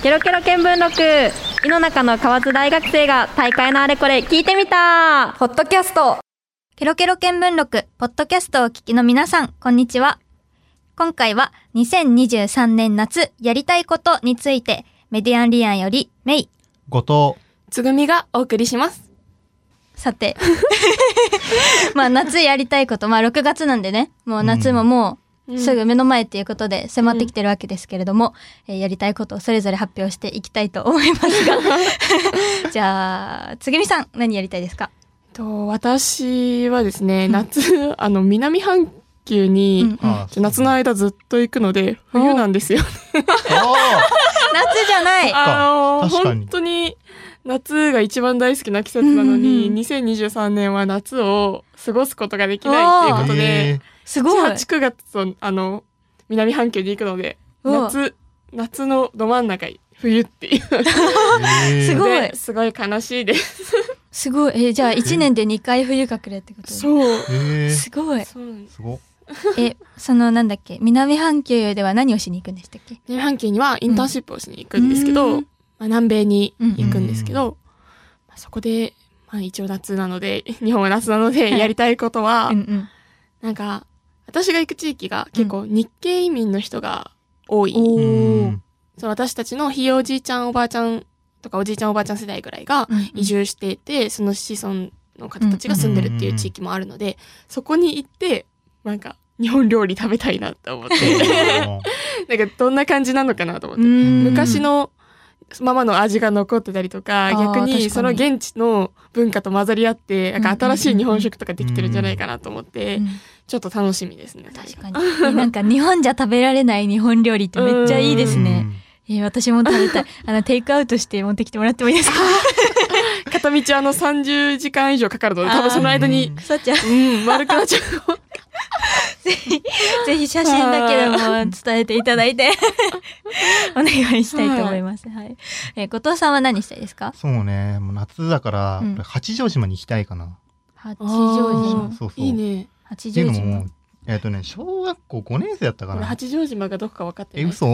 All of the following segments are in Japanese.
ケロケロ見聞録井の中の河津大学生が大会のあれこれ聞いてみたポッドキャストケロケロ見聞録、ポッドキャストをお聞きの皆さん、こんにちは。今回は2023年夏やりたいことについて、メディアンリアンよりメイ。後藤。つぐみがお送りします。さて。まあ夏やりたいこと、まあ6月なんでね、もう夏ももうすぐ目の前っていうことで迫ってきてるわけですけれども、えーやりたいことをそれぞれ発表していきたいと思いますが。じゃあ、つぐみさん、何やりたいですか？と私はですね、夏、あの、南半球に、うん夏の間ずっと行くので、冬なんですよ。あ夏じゃない。あの、本当に夏が一番大好きな季節なのに、うんうん2023年は夏を過ごすことができないっていうあことで、えすごい。7、8、9月と、あの、南半球に行くので、夏、夏のど真ん中に冬っていう。すごい。すごい悲しいです。すごい。えーじゃあ1年で2回冬が来るってこと？そう。えー。すごい。す。すご。え、そのなんだっけ？南半球では何をしに行くんでしたっけ？南半球にはインターンシップをしに行くんですけど、うん。まあ、南米に行くんですけど、うまあ、そこで、まあ、一応夏なので、日本は夏なので、はい。やりたいことは、うんうん。なんか、私が行く地域が結構日系移民の人が多い。そう私たちのひいおじいちゃんおばあちゃんとかおじいちゃんおばあちゃん世代ぐらいがうんうん。移住していて、その子孫の方たちが住んでるっていう地域もあるので、そこに行って、なんか、日本料理食べたいなって思って、なんかどんな感じなのかなと思って。うん。昔のままの味が残ってたりとか、逆にに。その現地の文化と混ざり合って、なんか新しい日本食とかできてるんじゃないかなと思って、うんちょっと楽しみですね。確かに。えなんか日本じゃ食べられない日本料理ってめっちゃいいですね。えー私も食べたい。あの、テイクアウトして持ってきてもらってもいいですか？片道あの30時間以上かかるので、多分その間に、さっちゃん、うん、丸くなっちゃう。ぜひ写真だけでも伝えていただいて、お願いしたいと思います。はい。えー後藤さんは何したいですか？そうね、もう夏だから、うん八丈島に行きたいかな。八丈島。そうそう。いいね。八丈島えっ、とね、小学校5年生だったか俺な。八丈島がどこか分かってえ、ない。嘘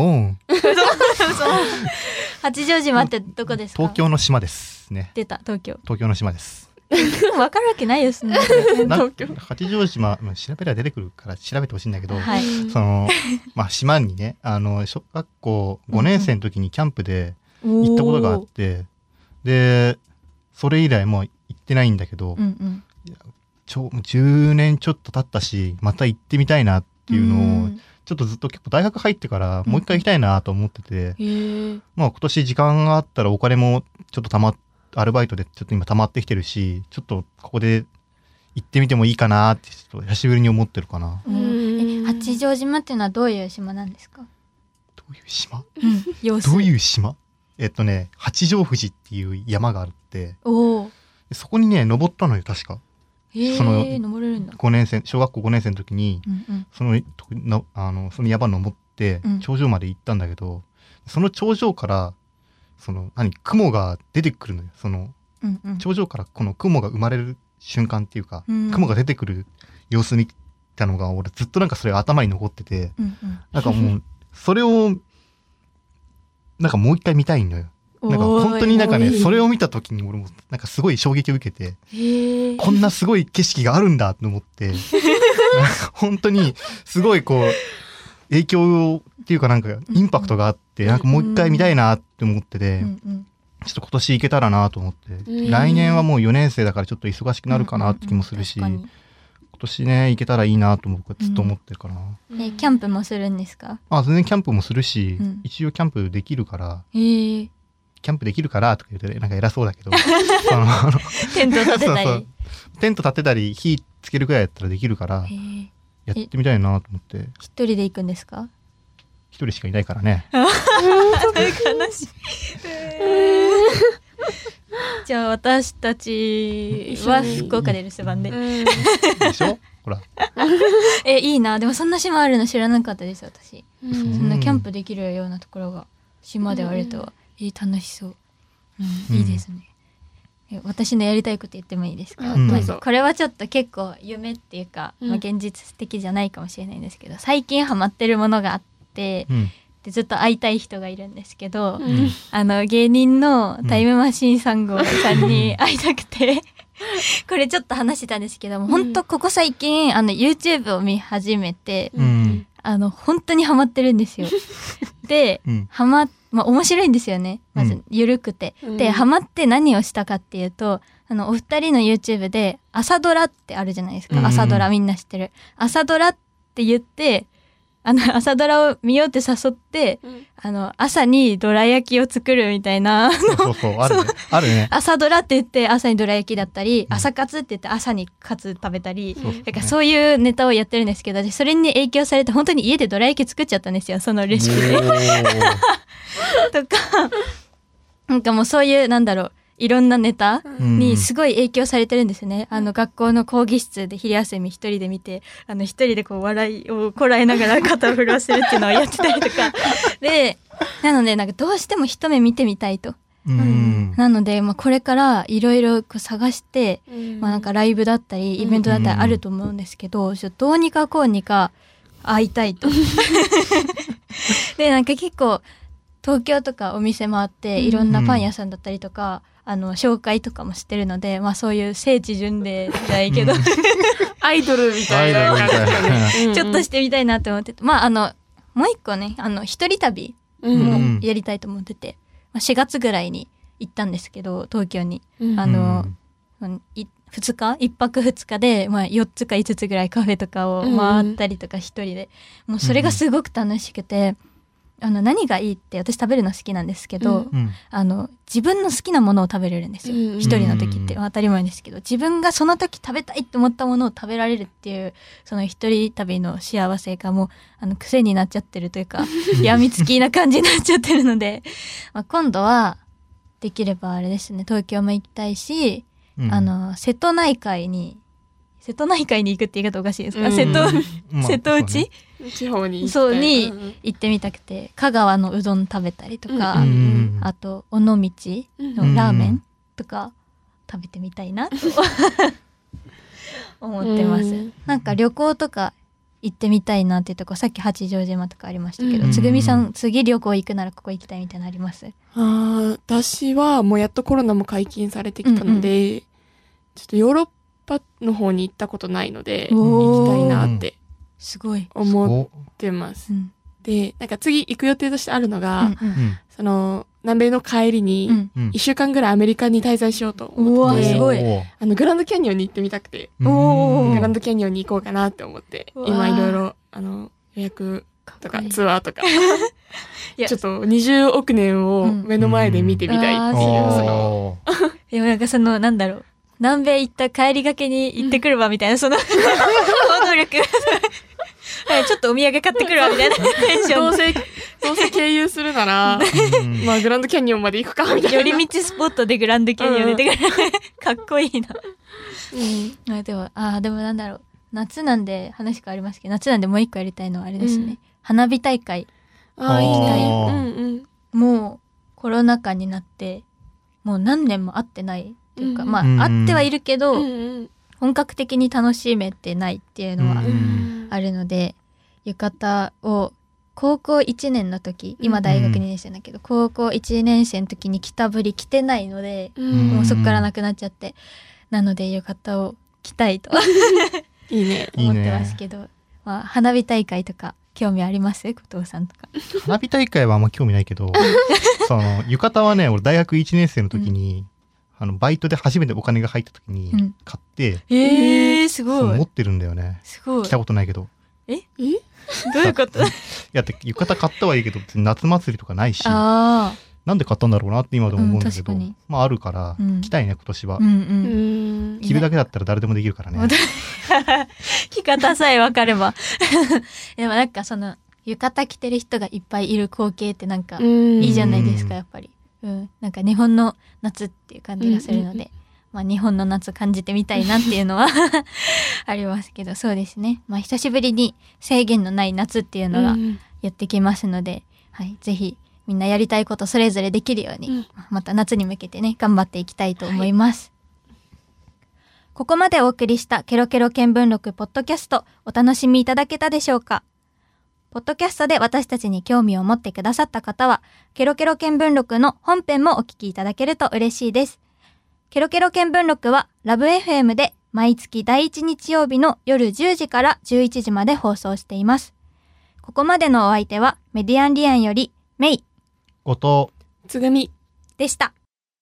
八丈島ってどこですか？東京の島ですね。出た、東京。東京の島です。わかるわけないですね。な東京八丈島、まあ調べれば出てくるから調べてほしいんだけど、はい。その、まあ島にね、あの、小学校5年生の時にキャンプで行ったことがあって、で、それ以来もう行ってないんだけど、うんうん。ちょ10年ちょっと経ったし、また行ってみたいなっていうのを、んちょっとずっと結構大学入ってからもう一回行きたいなと思ってて、へえ。まあ今年時間があったらお金もちょっとたまっ、アルバイトでちょっと今溜まってきてるし、ちょっとここで行ってみてもいいかなって、ちょっと久しぶりに思ってるかな。うんえ八丈島っていうのはどういう島なんですか？どういう島？どういう島？えっとね、八丈富士っていう山があって。そこにね、登ったのよ、確か。その登れるんだ。5年生、小学校5年生の時に、うんうん。その、とのあの、その山登ってうん、頂上まで行ったんだけど、その頂上から、その、何、雲が出てくるのよ。その、うんうん。頂上からこの雲が生まれる瞬間っていうか、うん雲が出てくる様子見たのが、俺ずっとなんかそれが頭に残ってて、うんうん。なんかもう、それを、なんかもう一回見たいのよ。なんか本当になんかね、それを見た時に俺もなんかすごい衝撃を受けて。こんなすごい景色があるんだと思って、本当にすごいこう、影響っていうかなんかインパクトがあって、なんかもう一回見たいなって思ってて、うんうん。ちょっと今年行けたらなと思って、うん来年はもう4年生だからちょっと忙しくなるかなって気もするし、うんうんうん確今年ね、行けたらいいなと思うずっと思ってるからな。かにえ、キャンプもするんですか？あ、全然キャンプもするし、うん一応キャンプできるから、へえ。キャンプできるからとか言ってなんか偉そうだけど、そのあのテント立てたそうそうり。テント立てたり火つけるくらいやったらできるから。やってみたいなと思って一人で行くんですか？一人しかいないからね悲しい。じゃあ私たちは福岡で留守番で。うんでしょ？ほら え、いいな。でもそんな島あるの知らなかったです、私。うんそんなキャンプできるようなところが島であるとは。えー楽しそう。うん、いいですね。え私のやりたいこと言ってもいいですか、うん。これはちょっと結構夢っていうか、うん。まあ、現実的じゃないかもしれないんですけど最近ハマってるものがあってうん。でずっと会いたい人がいるんですけど、うん。あの芸人のタイムマシーン3号さんに会いたくて、これちょっと話してたんですけども、本当ここ最近あの YouTube を見始めて、うんあの本当にハマってるんですよ。で、うんハマまあ面白いんですよね。まずうん緩くて。うんで、ハマって何をしたかっていうと、あのお二人の YouTube で朝ドラってあるじゃないですか。うん朝ドラみんな知ってる。朝ドラって言って、あの 朝ドラを見ようって誘って、うんあの朝にどら焼きを作るみたいな。そうそうそう、あるね。あるね。朝ドラって言って朝にどら焼きだったり、うん朝活って言って朝にカツ食べたり、そうそうなんかそういうネタをやってるんですけど、私それに影響されて本当に家でどら焼き作っちゃったんですよ、そのレシピで。とか、なんかもうそういう、なんだろう、いろんなネタうんにすごい影響されてるんですね。あの学校の講義室で昼休み一人で見て、あの一人でこう笑いをこらえながら肩を震わせるっていうのをやってたりとか。で、なのでなんかどうしても一目見てみたいと。うん。なので、まあこれからいろいろ探して、まあなんかライブだったり、イベントだったりあると思うんですけど、ちょどうにかこうにか会いたいと。で、なんか結構、東京とかお店もあって、いろんなパン屋さんだったりとか、あの、紹介とかもしてるので、まあそういう聖地巡礼じゃないけど、アイドルみたいな。ちょっとしてみたいなって思ってて、まああの、もう一個ね、あの、一人旅うんもうん。やりたいと思ってて、まあ4月ぐらいに行ったんですけど、東京に。うんあの、うんい2日？一泊2日で、まあ、4つか5つぐらいカフェとかを回ったりとか一人で、もうそれがすごく楽しくて、あの何がいいって私食べるの好きなんですけど、うん。うん。あの自分の好きなものを食べれるんですよ、うん一人の時って。当たり前ですけど。自分がその時食べたいって思ったものを食べられるっていうその一人旅の幸せがもうあの癖になっちゃってるというかやみつきな感じになっちゃってるので、まあ、今度はできればあれですね。東京も行きたいし、うん。あ、の瀬戸内海に瀬戸内海に行くって言い方おかしいですか、うん。瀬戸まあ 瀬戸内、地方にそうにうんうん行ってみたくて香川のうどん食べたりとか、うんうんあと尾道のラーメンとか食べてみたいなと 思ってます、うん。なんか旅行とか行ってみたいなっていうとこさっき八丈島とかありましたけど、うん。つぐみさん次旅行行くならここ行きたいみたいなのあります？あー私はもうやっとコロナも解禁されてきたので、ちょっとヨーロッパの方に行ったことないので、行きたいなって。すごい、思っおてます。うん。で、なんか次行く予定としてあるのが、うんうん。その、南米の帰りに、うん。うん。一週間ぐらいアメリカに滞在しようと思ってて、すごい。あの、グランドキャニオンに行ってみたくて、グランドキャニオンに行こうかなって思って、今いろいろ、あの、予約とかツアーとか、ちょっと20億年を目の前で見てみたいっていう、うん。その、でもなんかそのなんだろう南米行った帰りがけに行ってくるわみたいな、その行動力。はいちょっとお土産買ってくるわみたいなテンション。どうせ、どうせ経由するなら、うん。まあグランドキャニオンまで行くか、みたいな。寄り道スポットでグランドキャニオン出てくる、かっこいいな。うん。あでもあでもなんだろう。夏なんで話変わりますけど夏なんでもう一個やりたいのはあれですね、うん。花火大会。ああ、行きたい。うんうん。もうコロナ禍になってもう何年も会ってないっていうか、うんまあ、うん会ってはいるけど、うんうん。本格的に楽しめてないっていうのはうんうん。あるので、浴衣を高校1年の時今大学2年生だけど、高校1年生の時に着たぶり着てないので、うん。もうそこからなくなっちゃってなので浴衣を着たいと。いいね。思ってますけどまあ、花火大会とか興味あります？後藤さんとか。花火大会はあんま興味ないけど、その、浴衣はね、俺大学1年生の時に、あの、バイトで初めてお金が入った時にうん。買って、えー、すごい。持ってるんだよね。すごい。着たことないけど。え？どういうこと？いや、って浴衣買ったはいいけど、夏祭りとかないし、なんで買ったんだろうなって今でも思うんだけど、うんまああるから、うん。着たいね、今年は。う。んううん。ん。着るだけだったら誰でもできるからね。本 着方さえ分かれば。でもなんかその浴衣着てる人がいっぱいいる光景ってなんかうん。いいじゃないですかうんやっぱり、うん、なんか日本の夏っていう感じがするので、うんうんまあ日本の夏感じてみたいなっていうのは ありますけどそうですね。まあ久しぶりに制限のない夏っていうのがうんやってきますので、はい、ぜひみんなやりたいことそれぞれできるように、うん。また夏に向けてね頑張っていきたいと思います、ここまでお送りしたケロケロ見聞録ポッドキャストお楽しみいただけたでしょうか？ポッドキャストで私たちに興味を持ってくださった方は、ケロケロ見聞録の本編もお聞きいただけると嬉しいです。ケロケロ見聞録は、ラブ FM で毎月第1日曜日の夜10時から11時まで放送しています。ここまでのお相手は、メディアンリアンより、メイ後藤つぐみ。でした。